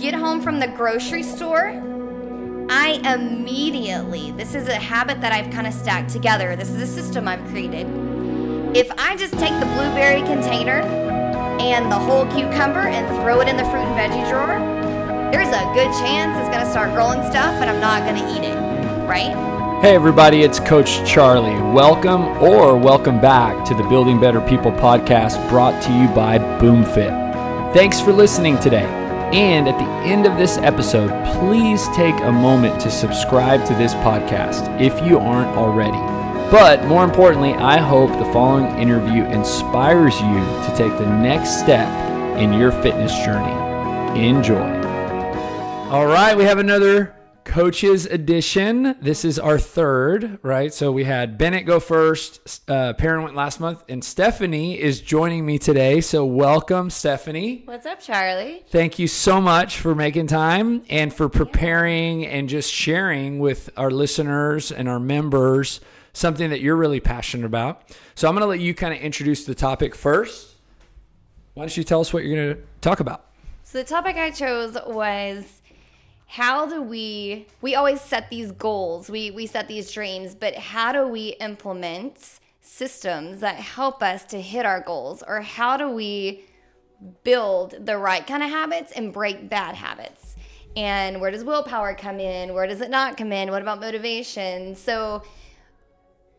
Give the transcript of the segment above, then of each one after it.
get home from the grocery store, I immediately, this is a habit that I've kind of stacked together. This is a system I've created. If I just take the blueberry container and the whole cucumber and throw it in the fruit and veggie drawer, there's a good chance it's gonna start growing stuff and I'm not gonna eat it, right? Hey, everybody, it's Coach Charlie. Welcome or welcome back to the Building Better People podcast brought to you by BoomFit. Thanks for listening today. And at the end of this episode, please take a moment to subscribe to this podcast if you aren't already. But more importantly, I hope the following interview inspires you to take the next step in your fitness journey. Enjoy. All right, we have another coaches edition. This is our third, right? So we had Bennett go first. Uh, Perrin went last month, and Stephanie is joining me today. So welcome, Stephanie. What's up, Charlie? Thank you so much for making time and for preparing and just sharing with our listeners and our members something that you're really passionate about. So I'm going to let you kind of introduce the topic first. Why don't you tell us what you're going to talk about? So the topic I chose was how do we we always set these goals we we set these dreams but how do we implement systems that help us to hit our goals? Or how do we build the right kind of habits and break bad habits? And where does willpower come in? Where does it not come in? What about motivation? So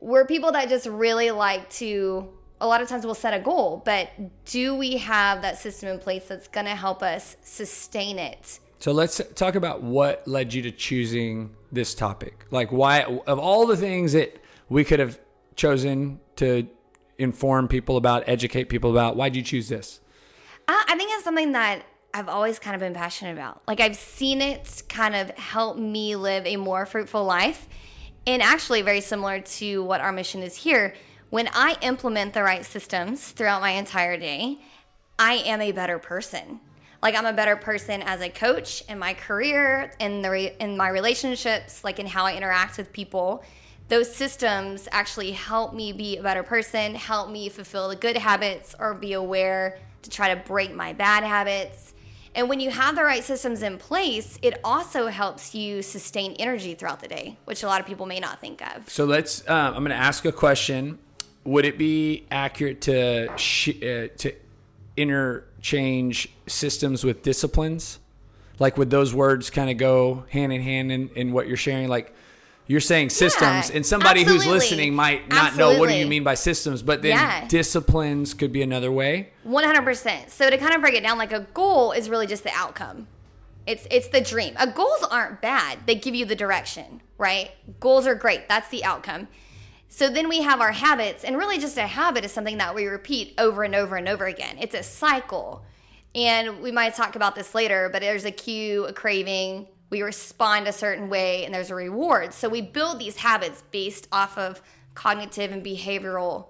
we're people that just really like to a lot of times we'll set a goal but do we have that system in place that's going to help us sustain it so let's talk about what led you to choosing this topic. Like why of all the things that we could have chosen to inform people about, educate people about, why'd you choose this? Uh, I think it's something that I've always kind of been passionate about. Like I've seen it kind of help me live a more fruitful life. And actually very similar to what our mission is here. When I implement the right systems throughout my entire day, I am a better person like I'm a better person as a coach in my career, in the re- in my relationships, like in how I interact with people. Those systems actually help me be a better person, help me fulfill the good habits or be aware to try to break my bad habits. And when you have the right systems in place, it also helps you sustain energy throughout the day, which a lot of people may not think of. So let's. Um, I'm going to ask a question. Would it be accurate to sh- uh, to interchange systems with disciplines? Like, would those words kind of go hand in hand in, in what you're sharing? Like, you're saying systems, yeah, and somebody absolutely. who's listening might not absolutely. know what do you mean by systems, but then yeah. disciplines could be another way. 100%. So to kind of break it down, like a goal is really just the outcome. It's it's the dream. A goals aren't bad. They give you the direction, right? Goals are great. That's the outcome. So then we have our habits, and really just a habit is something that we repeat over and over and over again. It's a cycle. And we might talk about this later, but there's a cue, a craving, we respond a certain way, and there's a reward. So we build these habits based off of cognitive and behavioral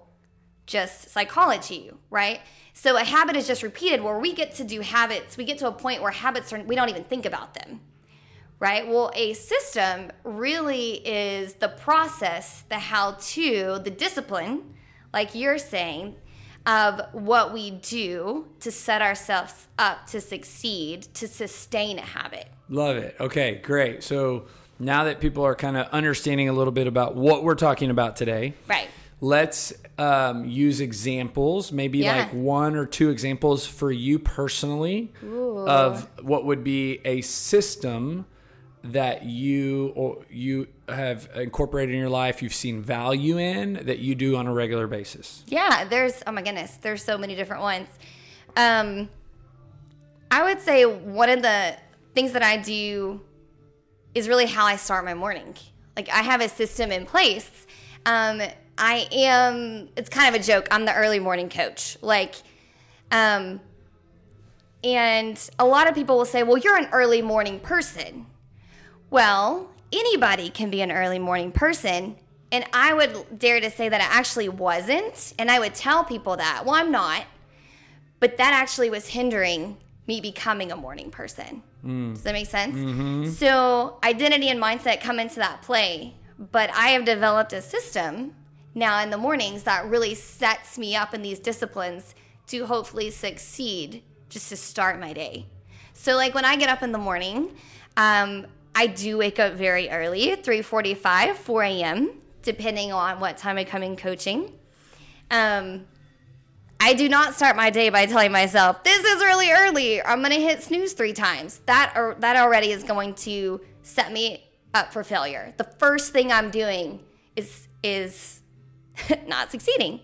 just psychology, right? So a habit is just repeated where we get to do habits, we get to a point where habits are we don't even think about them right? Well, a system really is the process, the how to, the discipline, like you're saying, of what we do to set ourselves up to succeed, to sustain a habit. Love it. Okay, great. So now that people are kind of understanding a little bit about what we're talking about today, right? Let's um, use examples, maybe yeah. like one or two examples for you personally Ooh. of what would be a system that you or you have incorporated in your life you've seen value in that you do on a regular basis? Yeah there's oh my goodness there's so many different ones. Um i would say one of the things that i do is really how i start my morning. Like i have a system in place. Um i am it's kind of a joke i'm the early morning coach. Like um and a lot of people will say well you're an early morning person well, anybody can be an early morning person. And I would dare to say that I actually wasn't. And I would tell people that. Well, I'm not. But that actually was hindering me becoming a morning person. Mm. Does that make sense? Mm-hmm. So, identity and mindset come into that play. But I have developed a system now in the mornings that really sets me up in these disciplines to hopefully succeed just to start my day. So like when I get up in the morning, um, I do wake up very early, 3:45, 4 a.m., depending on what time I come in coaching. Um, I do not start my day by telling myself, "This is really early. I'm going to hit snooze 3 times." That or that already is going to set me up for failure. The first thing I'm doing is is not succeeding.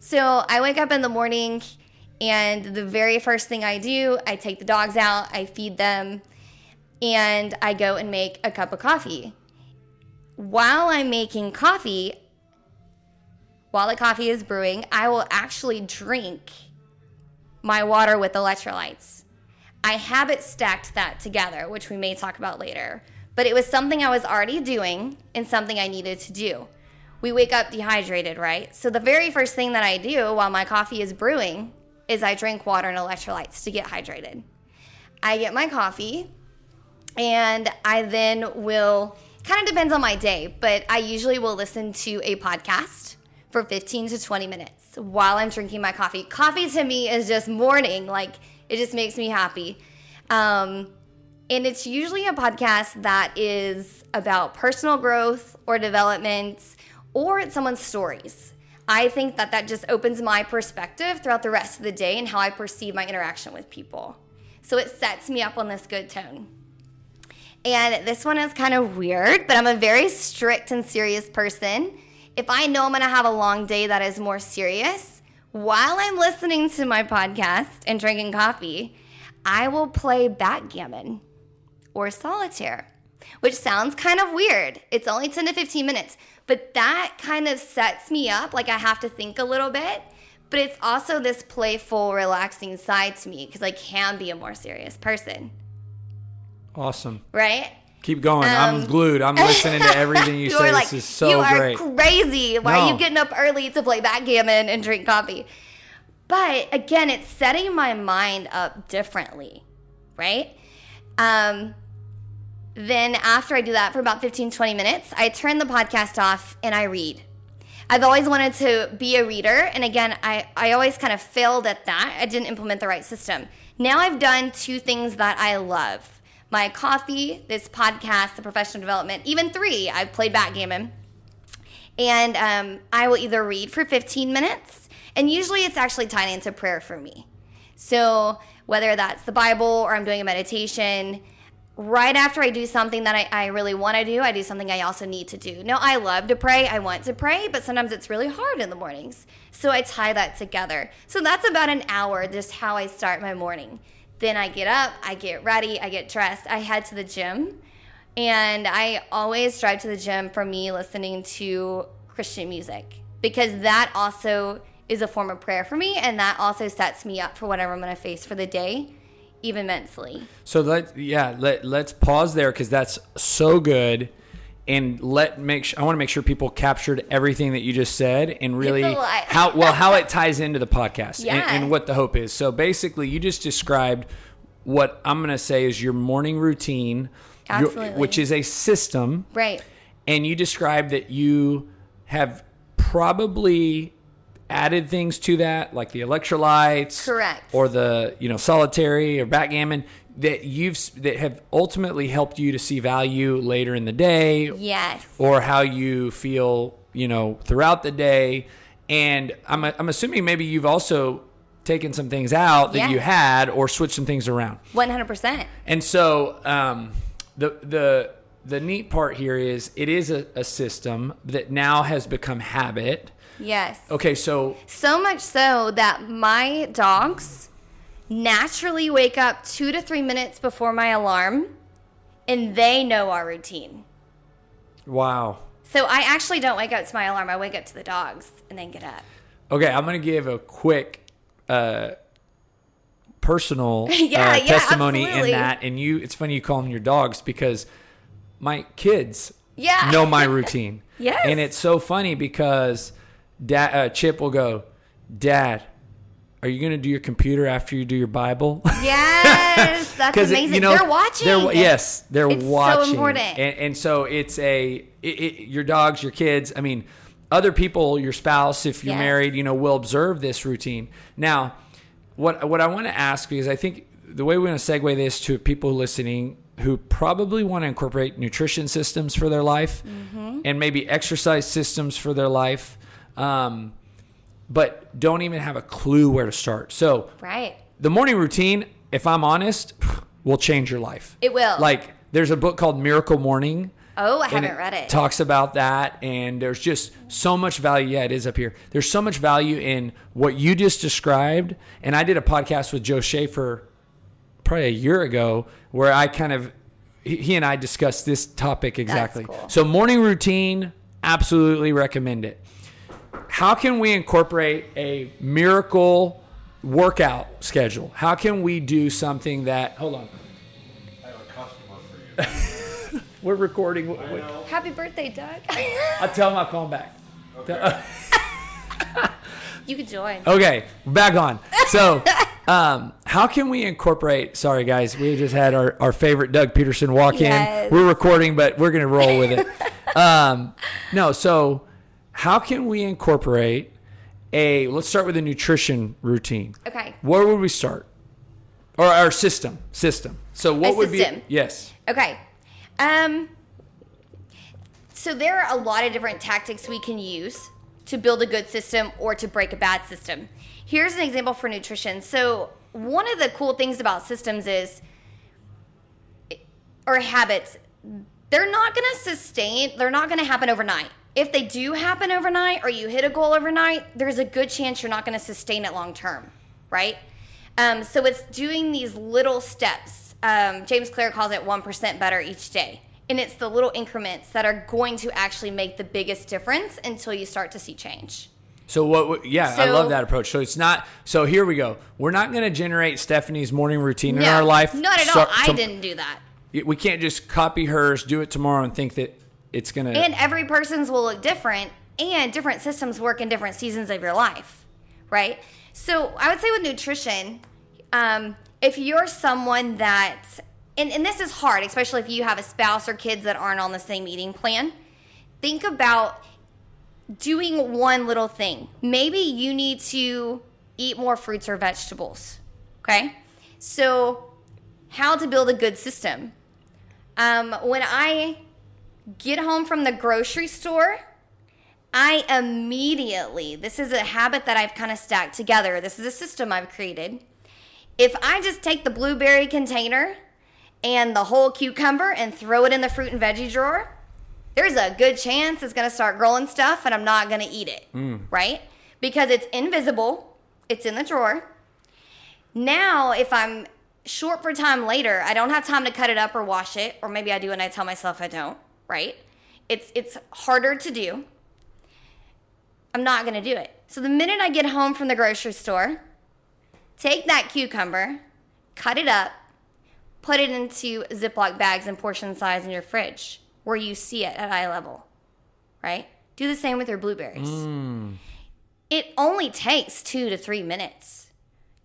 So, I wake up in the morning and the very first thing I do, I take the dogs out, I feed them, and I go and make a cup of coffee. While I'm making coffee, while the coffee is brewing, I will actually drink my water with electrolytes. I habit stacked that together, which we may talk about later. But it was something I was already doing and something I needed to do. We wake up dehydrated, right? So the very first thing that I do while my coffee is brewing is I drink water and electrolytes to get hydrated. I get my coffee and I then will kind of depends on my day, but I usually will listen to a podcast for 15 to 20 minutes while I'm drinking my coffee. Coffee to me is just morning, like it just makes me happy. Um, and it's usually a podcast that is about personal growth or development or it's someone's stories. I think that that just opens my perspective throughout the rest of the day and how I perceive my interaction with people. So it sets me up on this good tone. And this one is kind of weird, but I'm a very strict and serious person. If I know I'm gonna have a long day that is more serious, while I'm listening to my podcast and drinking coffee, I will play backgammon or solitaire, which sounds kind of weird. It's only 10 to 15 minutes, but that kind of sets me up. Like I have to think a little bit, but it's also this playful, relaxing side to me because I can be a more serious person. Awesome. Right? Keep going. I'm Um, glued. I'm listening to everything you, You say. like, this is so you are great. crazy. Why are you getting up early to play backgammon and drink coffee? But again, it's setting my mind up differently, right? Um, then after I do that for about 15, 20 minutes, I turn the podcast off and I read. I've always wanted to be a reader. And again, I, I always kind of failed at that. I didn't implement the right system. Now I've done two things that I love my coffee, this podcast, the professional development, even three. I've played backgammon. And um, I will either read for 15 minutes, and usually it's actually tied into prayer for me. So whether that's the Bible or I'm doing a meditation, right after I do something that I, I really want to do, I do something I also need to do. Now, I love to pray, I want to pray, but sometimes it's really hard in the mornings. So I tie that together. So that's about an hour, just how I start my morning. Then I get up, I get ready, I get dressed, I head to the gym. And I always drive to the gym for me listening to Christian music because that also is a form of prayer for me and that also sets me up for whatever I'm going to face for the day, even mentally. So let yeah let let's pause there because that's so good, and let make sure I want to make sure people captured everything that you just said and really how well how it ties into the podcast and, Yeah. and what the hope is. So basically, you just described what I'm going to say is your morning routine, your- which is a system, Right. and you described that you have probably added things to that like the electrolytes Correct. or the you know solitary or backgammon that you've that have ultimately helped you to see value later in the day Yes. or how you feel you know throughout the day and i'm, I'm assuming maybe you've also taken some things out that Yes. you had or switched some things around 100%. and so um, the the the neat part here is it is a, a system that now has become habit. Yes. Okay, so So much so that my dogs naturally wake up two to three minutes before my alarm and they know our routine. wow. So I actually don't wake up to my alarm. I wake up to the dogs and then get up. Okay, I'm gonna give a quick uh, personal Yeah, uh, yeah, testimony absolutely. in that, and you. It's funny you call them your dogs because my kids Yeah. know my routine. Yes. and it's so funny because dad uh, Chip will go, Dad. Are you going to do your computer after you do your Bible? Yes, that's it- amazing. you know, they're watching. They're, yes, they're It's so watching. important. And, and so it's a it, it, your dogs, your kids. I mean, other people, your spouse, if you're Yes. married, you know, will observe this routine. Now, what what I want to ask because I think the way we want to segue this to people listening who probably want to incorporate nutrition systems for their life and maybe exercise systems for their life, um, but don't even have a clue where to start. So Right. the morning routine, if I'm honest, will change your life. It will. Like there's a book called Miracle Morning. Oh, I haven't read it. Talks about that, and there's just so much value. Yeah, it is up here. There's so much value in what you just described. And I did a podcast with Joe Schaefer probably a year ago where I kind of he he and I discussed this topic exactly. cool. So morning routine, absolutely recommend it. How can we incorporate a miracle workout schedule? How can we do something that hold on. I have a customer for you. We're recording. Happy birthday, Doug. I'll tell him I'll call him back. you can join. Okay, back on. So, um, how can we incorporate? Sorry, guys, we just had our, our favorite Doug Peterson walk Yes. in. We're recording, but we're going to roll with it. um, no, so how can we incorporate a, let's start with a nutrition routine. Okay. Where would we start? Or our system, system. So, what A would system. be, yes. Okay. Um so there are a lot of different tactics we can use to build a good system or to break a bad system. Here's an example for nutrition. So one of the cool things about systems is or habits, they're not going to sustain, they're not going to happen overnight. If they do happen overnight or you hit a goal overnight, there's a good chance you're not going to sustain it long term, right? Um, so it's doing these little steps. Um, James Clear calls it 1% better each day. And it's the little increments that are going to actually make the biggest difference until you start to see change. So what? Yeah, I love that approach. So it's not. So here we go. We're not going to generate Stephanie's morning routine in our life. Not at all. I didn't do that. We can't just copy hers, do it tomorrow, and think that it's to. And every person's will look different, and different systems work in different seasons of your life, right? So I would say with nutrition, um, if you're someone that, and, and this is hard, especially if you have a spouse or kids that aren't on the same eating plan, think about doing one little thing. Maybe you need to eat more fruits or vegetables, okay? So, how to build a good system. Um, when I get home from the grocery store, I immediately, this is a habit that I've kind of stacked together. This is a system I've created. If I just take the blueberry container and the whole cucumber and throw it in the fruit and veggie drawer, there's a good chance it's going to start growing stuff and I'm not going to eat it, hmm. right? Because it's invisible, it's in the drawer. Now, if I'm short for time later, I don't have time to cut it up or wash it, or maybe I do and I tell myself I don't, right? It's it's harder to do. I'm not going to do it. So the minute I get home from the grocery store, take that cucumber, cut it up, put it into Ziploc bags and portion size in your fridge where you see it at eye level, right? Do the same with your blueberries. Mm. It only takes two to three minutes.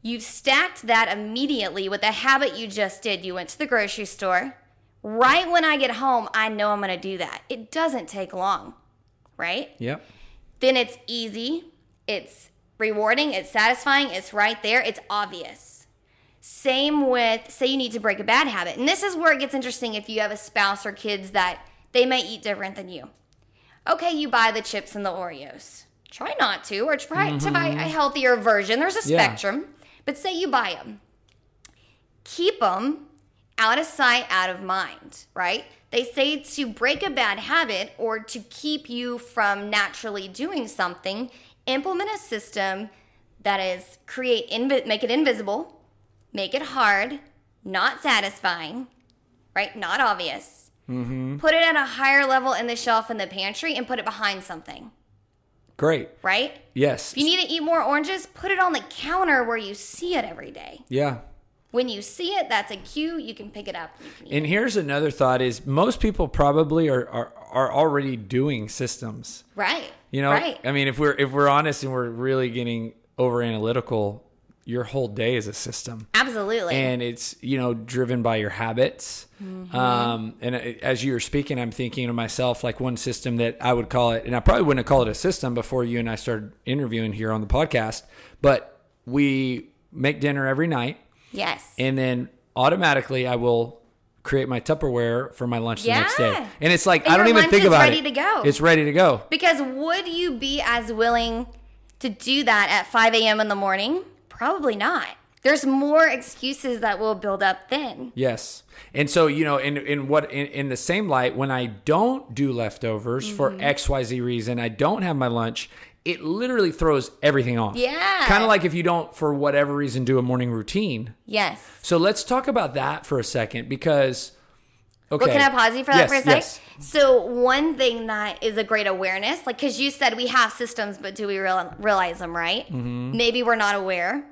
You've stacked that immediately with the habit you just did. You went to the grocery store. Right when I get home, I know I'm going to do that. It doesn't take long, right? Yep. then it's easy, it's rewarding, it's satisfying, it's right there, it's obvious. Same with, say you need to break a bad habit. And this is where it gets interesting if you have a spouse or kids that they may eat different than you. Okay, you buy the chips and the Oreos. Try not to, or try to buy a mm-hmm. healthier version. There's a Yeah. spectrum. But say you buy them, keep them out of sight, out of mind, right? They say to break a bad habit or to keep you from naturally doing something, implement a system that is create invi- make it invisible, make it hard, not satisfying, right? Not obvious. Mm-hmm. Put it at a higher level in the shelf in the pantry and put it behind something, Great. right? Yes. If you need to eat more oranges, put it on the counter where you see it every day. yeah. When you see it, that's a cue. You can pick it up. You can eat And here's another thought: is most people probably are are, are already doing systems. Right. You know, Right. I mean, if we're if we're honest and we're really getting over analytical, your whole day is a system. Absolutely. and it's you know driven by your habits um, and as you were speaking i'm thinking to myself like one system that i would call it and i probably wouldn't have called it a system before you and i started interviewing here on the podcast but we make dinner every night Yes. and then automatically I will create my Tupperware for my lunch the next day. And it's like And I don't even think about ready it. to go. It's ready to go. Because would you be as willing to do that at 5 a.m. in the morning? Probably not. There's more excuses that will build up then. Yes. And so, you know, in in what in, in the same light, when I don't do leftovers for Mm-hmm. XYZ reason, I don't have my lunch, it literally throws everything off. Yeah. Kind of like if you don't for whatever reason do a morning routine. Yes. So let's talk about that for a second because okay. Well, can I pause you for that Yes, for a sec? yes. So, one thing that is a great awareness, like, because you said we have systems, but do we real, realize them, right? Mm-hmm. Maybe we're not aware.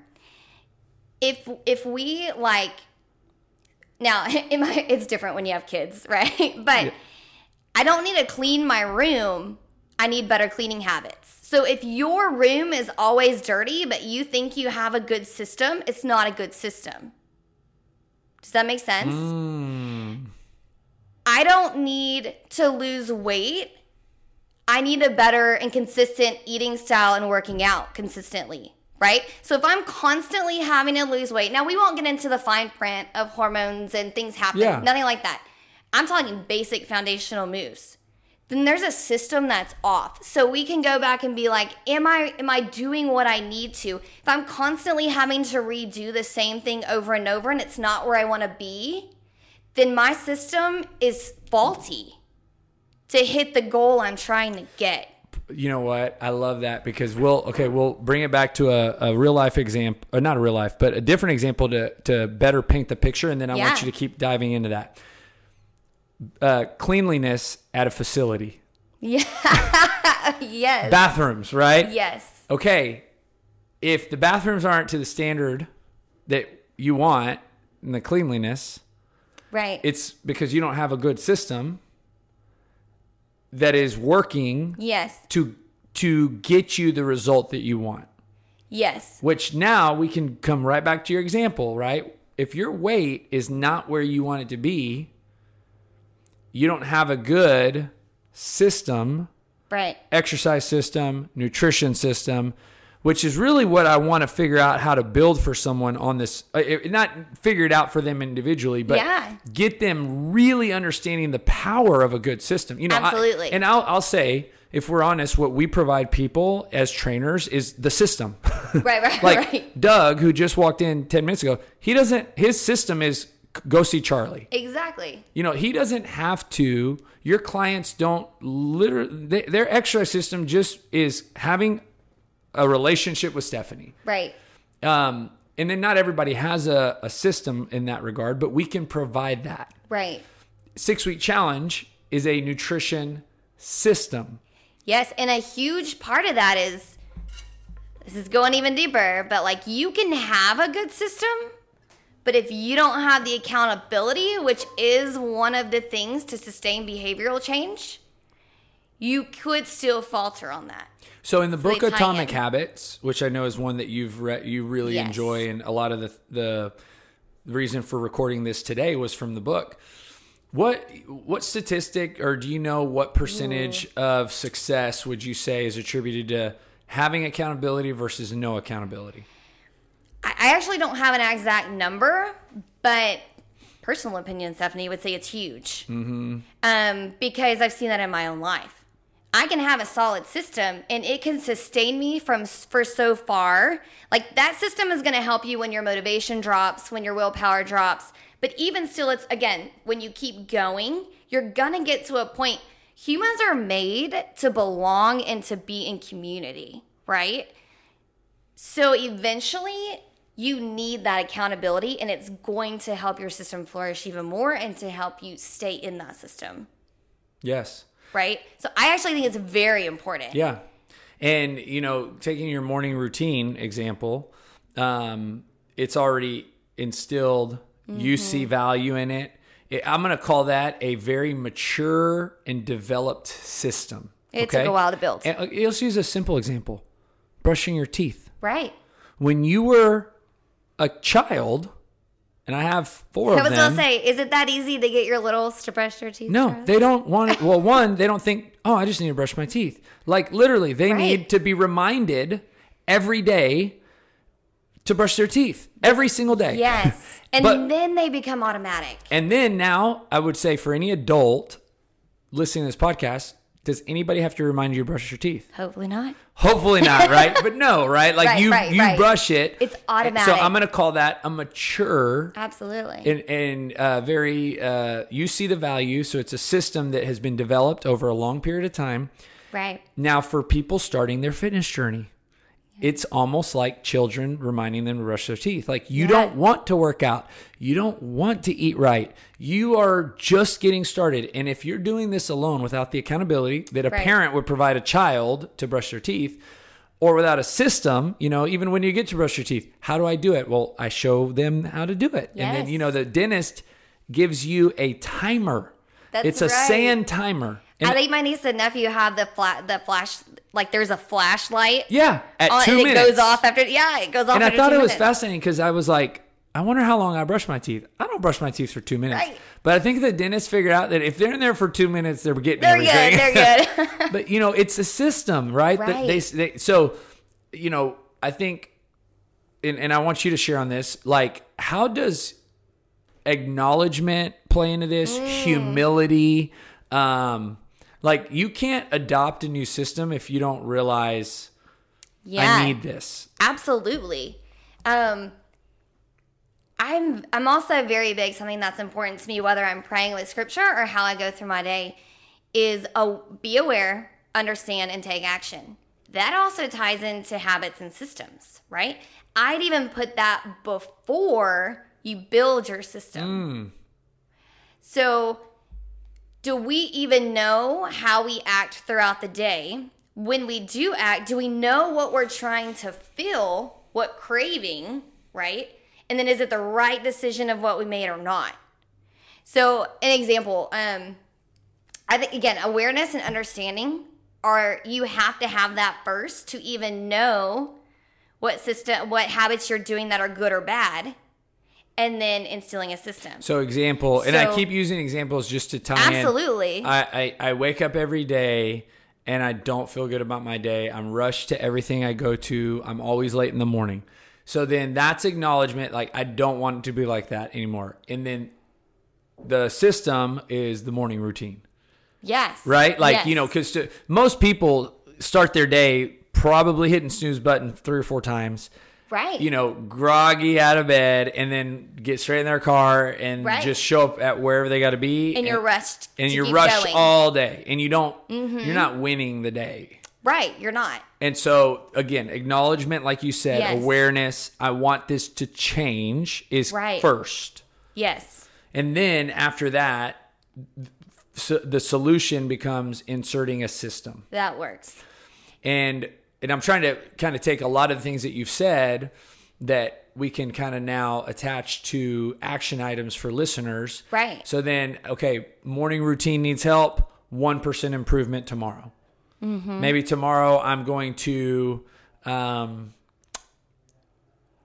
If if we like, now it might, it's different when you have kids, right? But Yeah. I don't need to clean my room. I need better cleaning habits. So if your room is always dirty, but you think you have a good system, it's not a good system. Does that make sense? Mm. I don't need to lose weight. I need a better and consistent eating style and working out consistently, right? So if I'm constantly having to lose weight, now we won't get into the fine print of hormones and things happen, Yeah. nothing like that. I'm talking basic foundational moves. Then there's a system that's off. So we can go back and be like, am I am I doing what I need to? If I'm constantly having to redo the same thing over and over and it's not where I want to be, then my system is faulty to hit the goal I'm trying to get. You know what? I love that because we'll okay, we'll bring it back to a, a real life example, or uh, not a real life, but a different example to to better paint the picture, and then I want you to keep diving into that. Uh, cleanliness at a facility, Yeah. yes. bathrooms, right? yes. Okay, if the bathrooms aren't to the standard that you want and the cleanliness, Right. it's because you don't have a good system that is working yes. to to get you the result that you want. Yes. Which now we can come right back to your example, right? If your weight is not where you want it to be, you don't have a good system, Right. exercise system, nutrition system, which is really what I want to figure out how to build for someone on this. uh, Not figure it out for them individually, but Yeah. get them really understanding the power of a good system. You know, I- Absolutely. and I'll, I'll say, if we're honest, what we provide people as trainers is the system. Right, right, like right. Doug, who just walked in 10 minutes ago, he doesn't, his system is go see Charlie. Exactly. You know, he doesn't have to. Your clients don't literally, they, their exercise system just is having a relationship with Stephanie. Right. Um, and then not everybody has a, a system in that regard, but we can provide that. Right. Six week challenge is a nutrition system. Yes, and a huge part of that is this is going even deeper, but like you can have a good system, but if you don't have the accountability, which is one of the things to sustain behavioral change, you could still falter on that. So in the book Atomic in. Habits, which I know is one that you've read, you really Yes. enjoy, and a lot of the the reason for recording this today was from the book. What what statistic, or do you know what percentage of success would you say is attributed to having accountability versus no accountability? I actually don't have an exact number, but personal opinion, Stephanie would say it's huge. Mm-hmm. Um, because I've seen that in my own life. I can have a solid system and it can sustain me from for so far. Like that system is going to help you when your motivation drops, when your willpower drops. But even still, it's again, when you keep going, you're going to get to a point. Humans are made to belong and to be in community, right? So eventually, you need that accountability, and it's going to help your system flourish even more and to help you stay in that system, Yes. right? So I actually think it's very important. Yeah. And, you know, taking your morning routine example, um, it's already instilled. You Mm-hmm. see value in it. it I'm going to call that a very mature and developed system. It took a while to build. And uh, let's use a simple example brushing your teeth. Right. When you were a child, and I have four I of was going to say, is it that easy to get your littles to brush their teeth? No, they don't want it. Well, one, they don't think, oh, I just need to brush my teeth. Like literally, they Right. need to be reminded every day to brush their teeth every single day. Yes. And But- then they become automatic. And then now, I would say for any adult listening to this podcast, does anybody have to remind you to brush your teeth? Hopefully not. Hopefully not, right? but no, right? Like Right, you right, you right. brush it. It's automatic. So. I'm gonna call that a mature Absolutely. and, and uh, very uh, you see the value. So it's a system that has been developed over a long period of time. right. Now, for people starting their fitness journey, it's almost like children reminding them to brush their teeth. Like, you Yeah. don't want to work out. You don't want to eat right. You are just getting started. And if you're doing this alone without the accountability that a Right. parent would provide a child to brush their teeth, or without a system, you know, even when you get to brush your teeth, how do I do it? Well, I show them how to do it. And then, you know, the dentist gives you a timer. That's it's a right. sand timer. And I think my niece and nephew have the fla- the flash like there's a flashlight. yeah, at on- two and minutes. it goes off after yeah, it goes off. and I thought it was fascinating because I was like, I wonder how long I brush my teeth. I don't brush my teeth for two minutes, Right. but I think the dentist figured out that if they're in there for two minutes, they're getting They're everything. good. They're good. but you know, it's a system, right? That Right. They, they, so, you know, I think, and, and I want you to share on this. Like, how does acknowledgement play into this? Mm. Humility. Um, like, you can't adopt a new system if you don't realize yeah. I need this. Absolutely. Um, I'm I'm also very big. Something that's important to me, whether I'm praying with scripture or how I go through my day, is a, be aware, understand, and take action. That also ties into habits and systems, right? I'd even put that before you build your system. So, do we even know how we act throughout the day? When we do act, do we know what we're trying to feel, what craving, right? And then is it the right decision of what we made or not? So, an example, um, I think again, awareness and understanding are you have to have that first to even know what system, what habits you're doing that are good or bad, and then instilling a system. So example, and I keep using examples just to tie in. Absolutely. I, I I wake up every day and I don't feel good about my day. I'm rushed to everything I go to. I'm always late in the morning. So then that's acknowledgement. Like I don't want it to be like that anymore. And then the system is the morning routine, yes. right? Like Yes. you know, because most people start their day probably hitting snooze button three or four times right. you know, groggy out of bed and then get straight in their car and Right. just show up at wherever they got to be. and you're rushed. and you're rushed going. all day and you don't, Mm-hmm. you're not winning the day. Right. You're not. And so again, acknowledgement, like you said, Yes. awareness, I want this to change is Right. first. Yes. And then after that, so the solution becomes inserting a system. That works. and and I'm trying to kind of take a lot of the things that you've said that we can kind of now attach to action items for listeners. Right. So then, okay, morning routine needs help. One percent improvement tomorrow. Mm-hmm. Maybe tomorrow I'm going to um,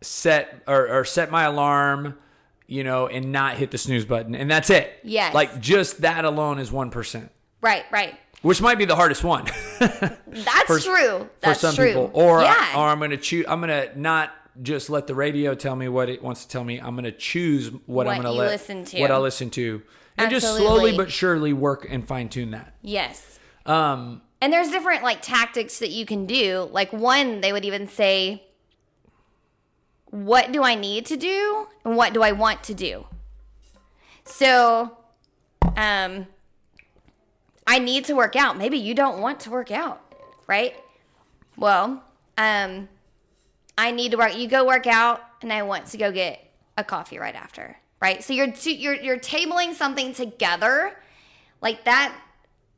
set or, or set my alarm, you know, and not hit the snooze button, and that's it. Yes. Like just that alone is one percent, Right. Right. which might be the hardest one. That's for- true. That's for some true. people. Or yeah. or I'm gonna choose. I'm gonna not just let the radio tell me what it wants to tell me. I'm gonna choose what, I'm gonna let listen to. what I listen to, and just slowly but surely work and fine tune that. yes. Um, And there's different like tactics that you can do. Like one, they would even say, "What do I need to do, and what do I want to do?" So, um, I need to work out. Maybe you don't want to work out, right? Well, um, I need to work. You go work out, and I want to go get a coffee right after, right? So you're two, you're you're tabling something together, like that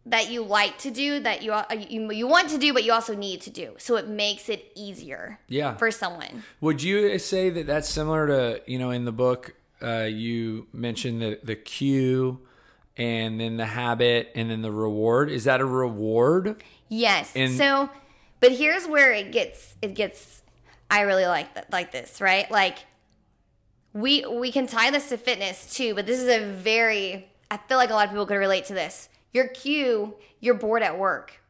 that you like to do that you you you want to do, but you also need to do. So it makes it easier, Yeah. for someone. would you say that that's similar to you know in the book uh, you mentioned the the cue, and then the habit, and then the reward. Is that a reward? Yes. And- so, but here's where it gets it gets. I really like that like this, right? Like we we can tie this to fitness too, but this is a very. I feel like a lot of people could relate to this. Your cue, you're bored at work.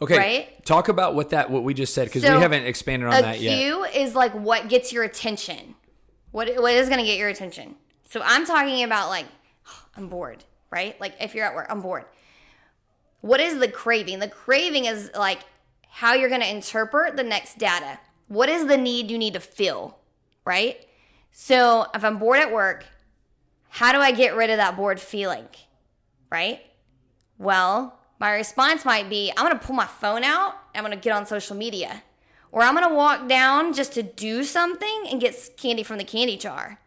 Okay. Right? Talk about what that what we just said because So, we haven't expanded on that yet. cue is like what gets your attention. What what is going to get your attention? So I'm talking about like I'm bored, right? Like if you're at work, I'm bored. What is the craving? The craving is like how you're going to interpret the next data. What is the need you need to fill, right? So if I'm bored at work, how do I get rid of that bored feeling, right? Well, my response might be I'm going to pull my phone out, I'm going to get on social media. Or I'm going to walk down just to do something and get candy from the candy jar.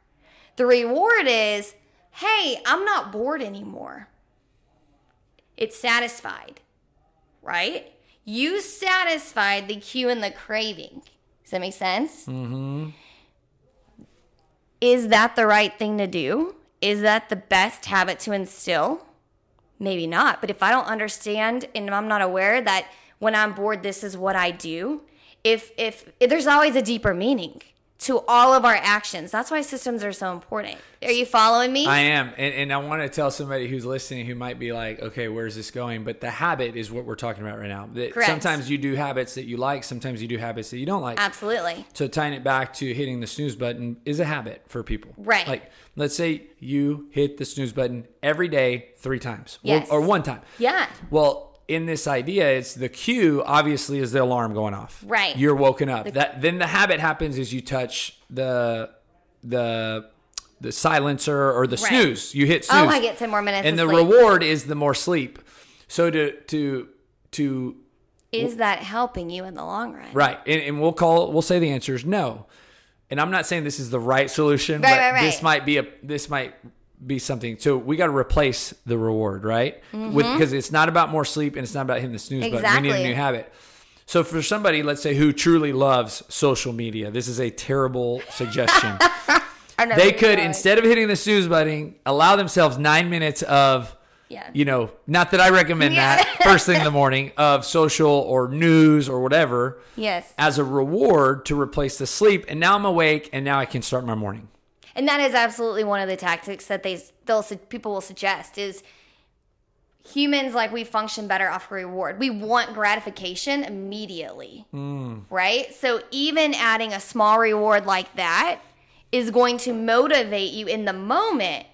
The reward is hey, I'm not bored anymore. It's satisfied, right? You satisfied the cue and the craving. Does that make sense? Mm-hmm. Is that the right thing to do? Is that the best habit to instill? Maybe not. But if I don't understand and I'm not aware that when I'm bored, this is what I do, if if, if there's always a deeper meaning to all of our actions. That's why systems are so important. Are you following me? I am, and, and I want to tell somebody who's listening who might be like, "Okay, where's this going?" But the habit is what we're talking about right now. That Correct. Sometimes you do habits that you like. Sometimes you do habits that you don't like. Absolutely. So tying it back to hitting the snooze button is a habit for people. Right. Like let's say you hit the snooze button every day three times or- Yes. or, one time. Yeah. Well, in this idea, it's the cue obviously is the alarm going off. Right. You're woken up. that then the habit happens is you touch the the the silencer or the Right. snooze. You hit snooze. Oh, I get 10 more minutes And the sleep. reward is the more sleep. So to to to Is that helping you in the long run? Right. And, and we'll call we'll say the answer is no. And I'm not saying this is the right solution, Right, but right, right. this might be a this might be something. So we got to replace the reward, right? With because it's not about more sleep and it's not about hitting the snooze button. We need a Mm-hmm. New habit. So for somebody, let's say who truly loves social media, this is a terrible suggestion. They could instead of hitting the snooze button, allow themselves 9 minutes of Yeah. you know, not that I recommend Yeah. that first thing in the morning of social or news or whatever Yes. as a reward to replace the sleep. And now I'm awake and now I can start my morning. And that is absolutely one of the tactics that they they'll people will suggest is humans like we function better off reward. We want gratification immediately. Mm. Right? So even adding a small reward like that is going to motivate you in the moment.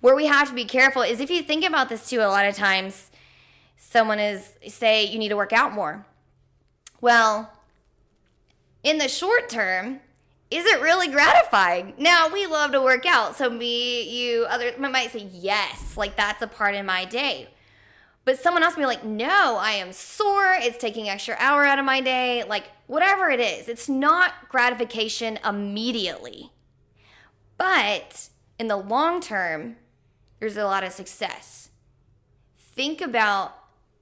Where we have to be careful is if you think about this too a lot of times someone is say you need to work out more. Well, in the short term, is it really gratifying? Now, we love to work out. So, me, you, others might say, yes, like that's a part of my day. But someone else may be like, no, I am sore. It's taking extra hour out of my day. Like, whatever it is, it's not gratification immediately. But in the long term, there's a lot of success. Think about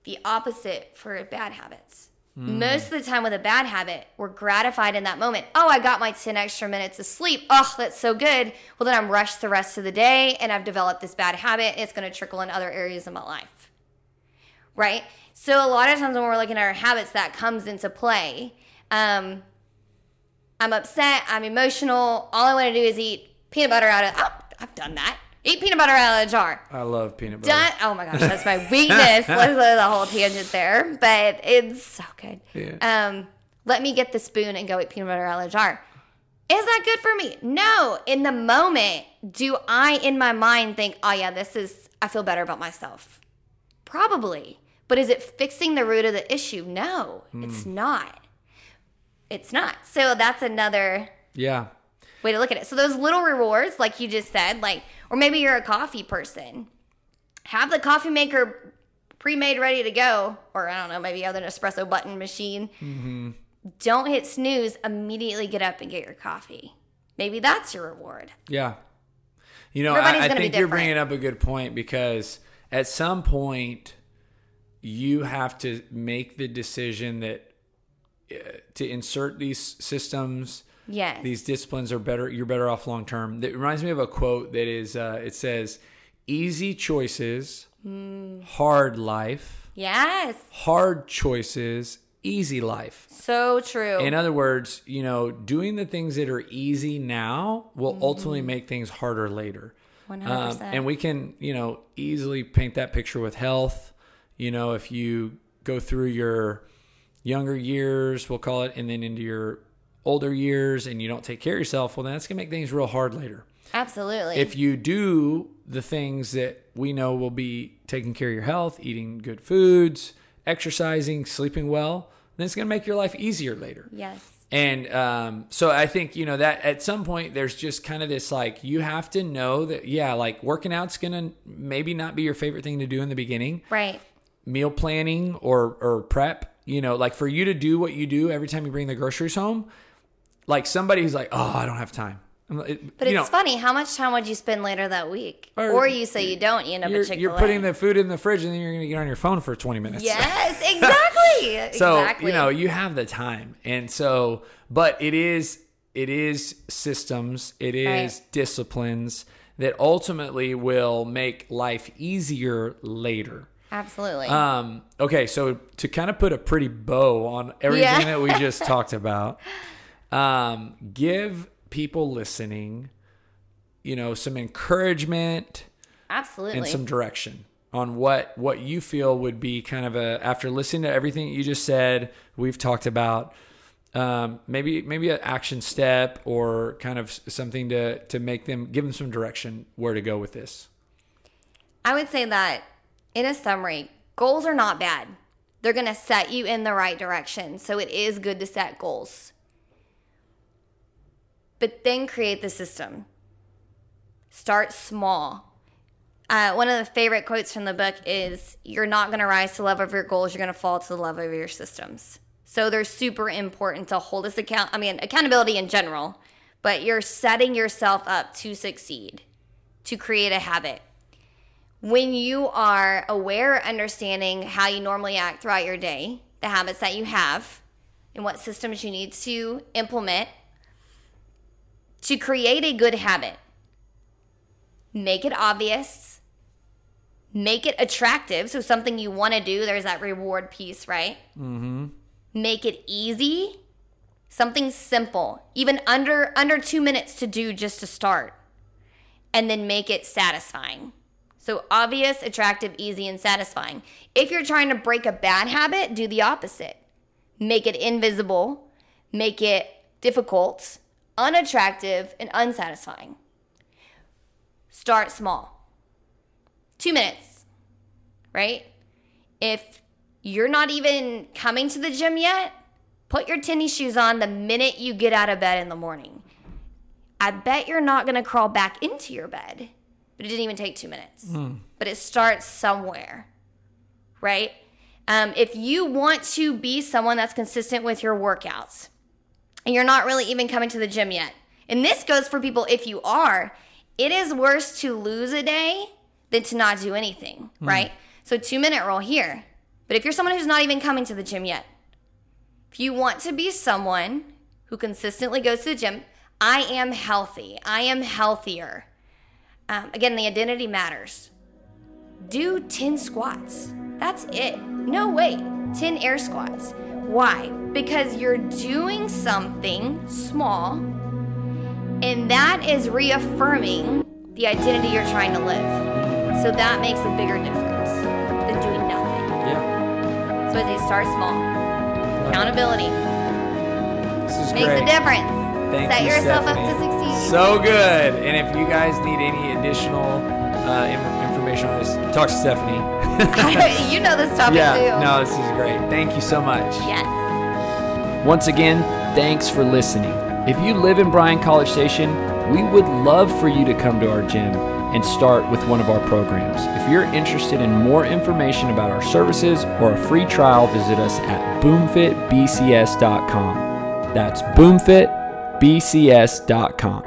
the opposite for bad habits. Most of the time with a bad habit, we're gratified in that moment. Oh, I got my 10 extra minutes of sleep. Oh, that's so good. Well, then I'm rushed the rest of the day and I've developed this bad habit. It's going to trickle in other areas of my life. Right? So, a lot of times when we're looking at our habits, that comes into play. Um, I'm upset. I'm emotional. All I want to do is eat peanut butter out of. Oh, I've done that. Eat peanut butter out of the jar. I love peanut butter. Done. Oh my gosh, that's my weakness. Let's let the whole tangent there, but it's so good. Yeah. Um, let me get the spoon and go eat peanut butter out of the jar. Is that good for me? No. In the moment, do I in my mind think, oh yeah, this is I feel better about myself? Probably. But is it fixing the root of the issue? No, it's not. It's not. So that's another Yeah. way to look at it. So those little rewards, like you just said, like, or maybe you're a coffee person, have the coffee maker pre-made, ready to go, or I don't know, maybe you have an espresso button machine. Don't hit snooze. Immediately get up and get your coffee. Maybe that's your reward. Yeah. You know, Everybody's I, I think you're bringing up a good point because at some point you have to make the decision that uh, to insert these systems, Yes. these disciplines are better. You're better off long term. It reminds me of a quote that is, uh, it says, "Easy choices, Hmm. hard life. yes. Hard choices, easy life." So true. In other words, you know, doing the things that are easy now will Mm-hmm. ultimately make things harder later. 100%. Um, and we can, you know, easily paint that picture with health. You know, if you go through your younger years, we'll call it, and then into your older years, and you don't take care of yourself, well, then that's gonna make things real hard later. Absolutely. If you do the things that we know will be taking care of your health, eating good foods, exercising, sleeping well, then it's gonna make your life easier later. yes. And um, so I think, you know, that at some point there's just kind of this like, you have to know that, yeah, like working out's going to maybe not be your favorite thing to do in the beginning. Right. Meal planning or, or prep, you know, like for you to do what you do every time you bring the groceries home, like somebody who's like, oh, I don't have time. It- But it's know, funny. How much time would you spend later that week? Or- Or, you say you don't, you end up you're, you're putting the food in the fridge and then you're going to get on your phone for 20 minutes. Yes, exactly. so exactly. you know you have the time and so but it is it is systems it is Right. disciplines that ultimately will make life easier later Absolutely. um okay so to kind of put a pretty bow on everything Yeah. that we just talked about um give people listening you know some encouragement Absolutely. and some direction on what what you feel would be kind of a after listening to everything you just said we've talked about um, maybe maybe an action step or kind of something to to make them give them some direction where to go with this I would say that in a summary, goals are not bad. They're going to set you in the right direction. So it is good to set goals. But then create the system. Start small. Uh, one of the favorite quotes from the book is You're not going to rise to the level of your goals, you're going to fall to the level of your systems. So they're super important to hold us account. I mean, accountability in general, but you're setting yourself up to succeed, to create a habit when you are aware, understanding how you normally act throughout your day, the habits that you have, and what systems you need to implement to create a good habit, make it obvious, make it attractive. So, something you want to do, there's that reward piece, right? Mm-hmm. Make it easy, something simple, even under under two minutes to do just to start, and then make it satisfying. So obvious, attractive, easy, and satisfying. If you're trying to break a bad habit, do the opposite. Make it invisible, make it difficult, unattractive, and unsatisfying. Start small. Two minutes, right? If you're not even coming to the gym yet, put your tennis shoes on the minute you get out of bed in the morning. I bet you're not going to crawl back into your bed but it didn't even take two minutes. But it starts somewhere, right? Um, if you want to be someone that's consistent with your workouts and you're not really even coming to the gym yet, and this goes for people if you are, it is worse to lose a day than to not do anything, right? So, two minute rule here. But if you're someone who's not even coming to the gym yet, if you want to be someone who consistently goes to the gym, I am healthy, I am healthier. Um, again, the identity matters. Do 10 squats. That's it. No, wait, 10 air squats. Why? Because you're doing something small, and that is reaffirming the identity you're trying to live. So that makes a bigger difference than doing nothing. yeah So as you start small, accountability this is makes great a difference. Thank Set you, yourself Stephanie. up to succeed. so good and if you guys need any additional uh, information on this talk to stephanie you know this topic yeah too. no this is great thank you so much Yes. Once again, thanks for listening. If you live in Bryan College Station, we would love for you to come to our gym and start with one of our programs. If you're interested in more information about our services or a free trial, visit us at boomfitbcs.com. That's boomfitbcs.com.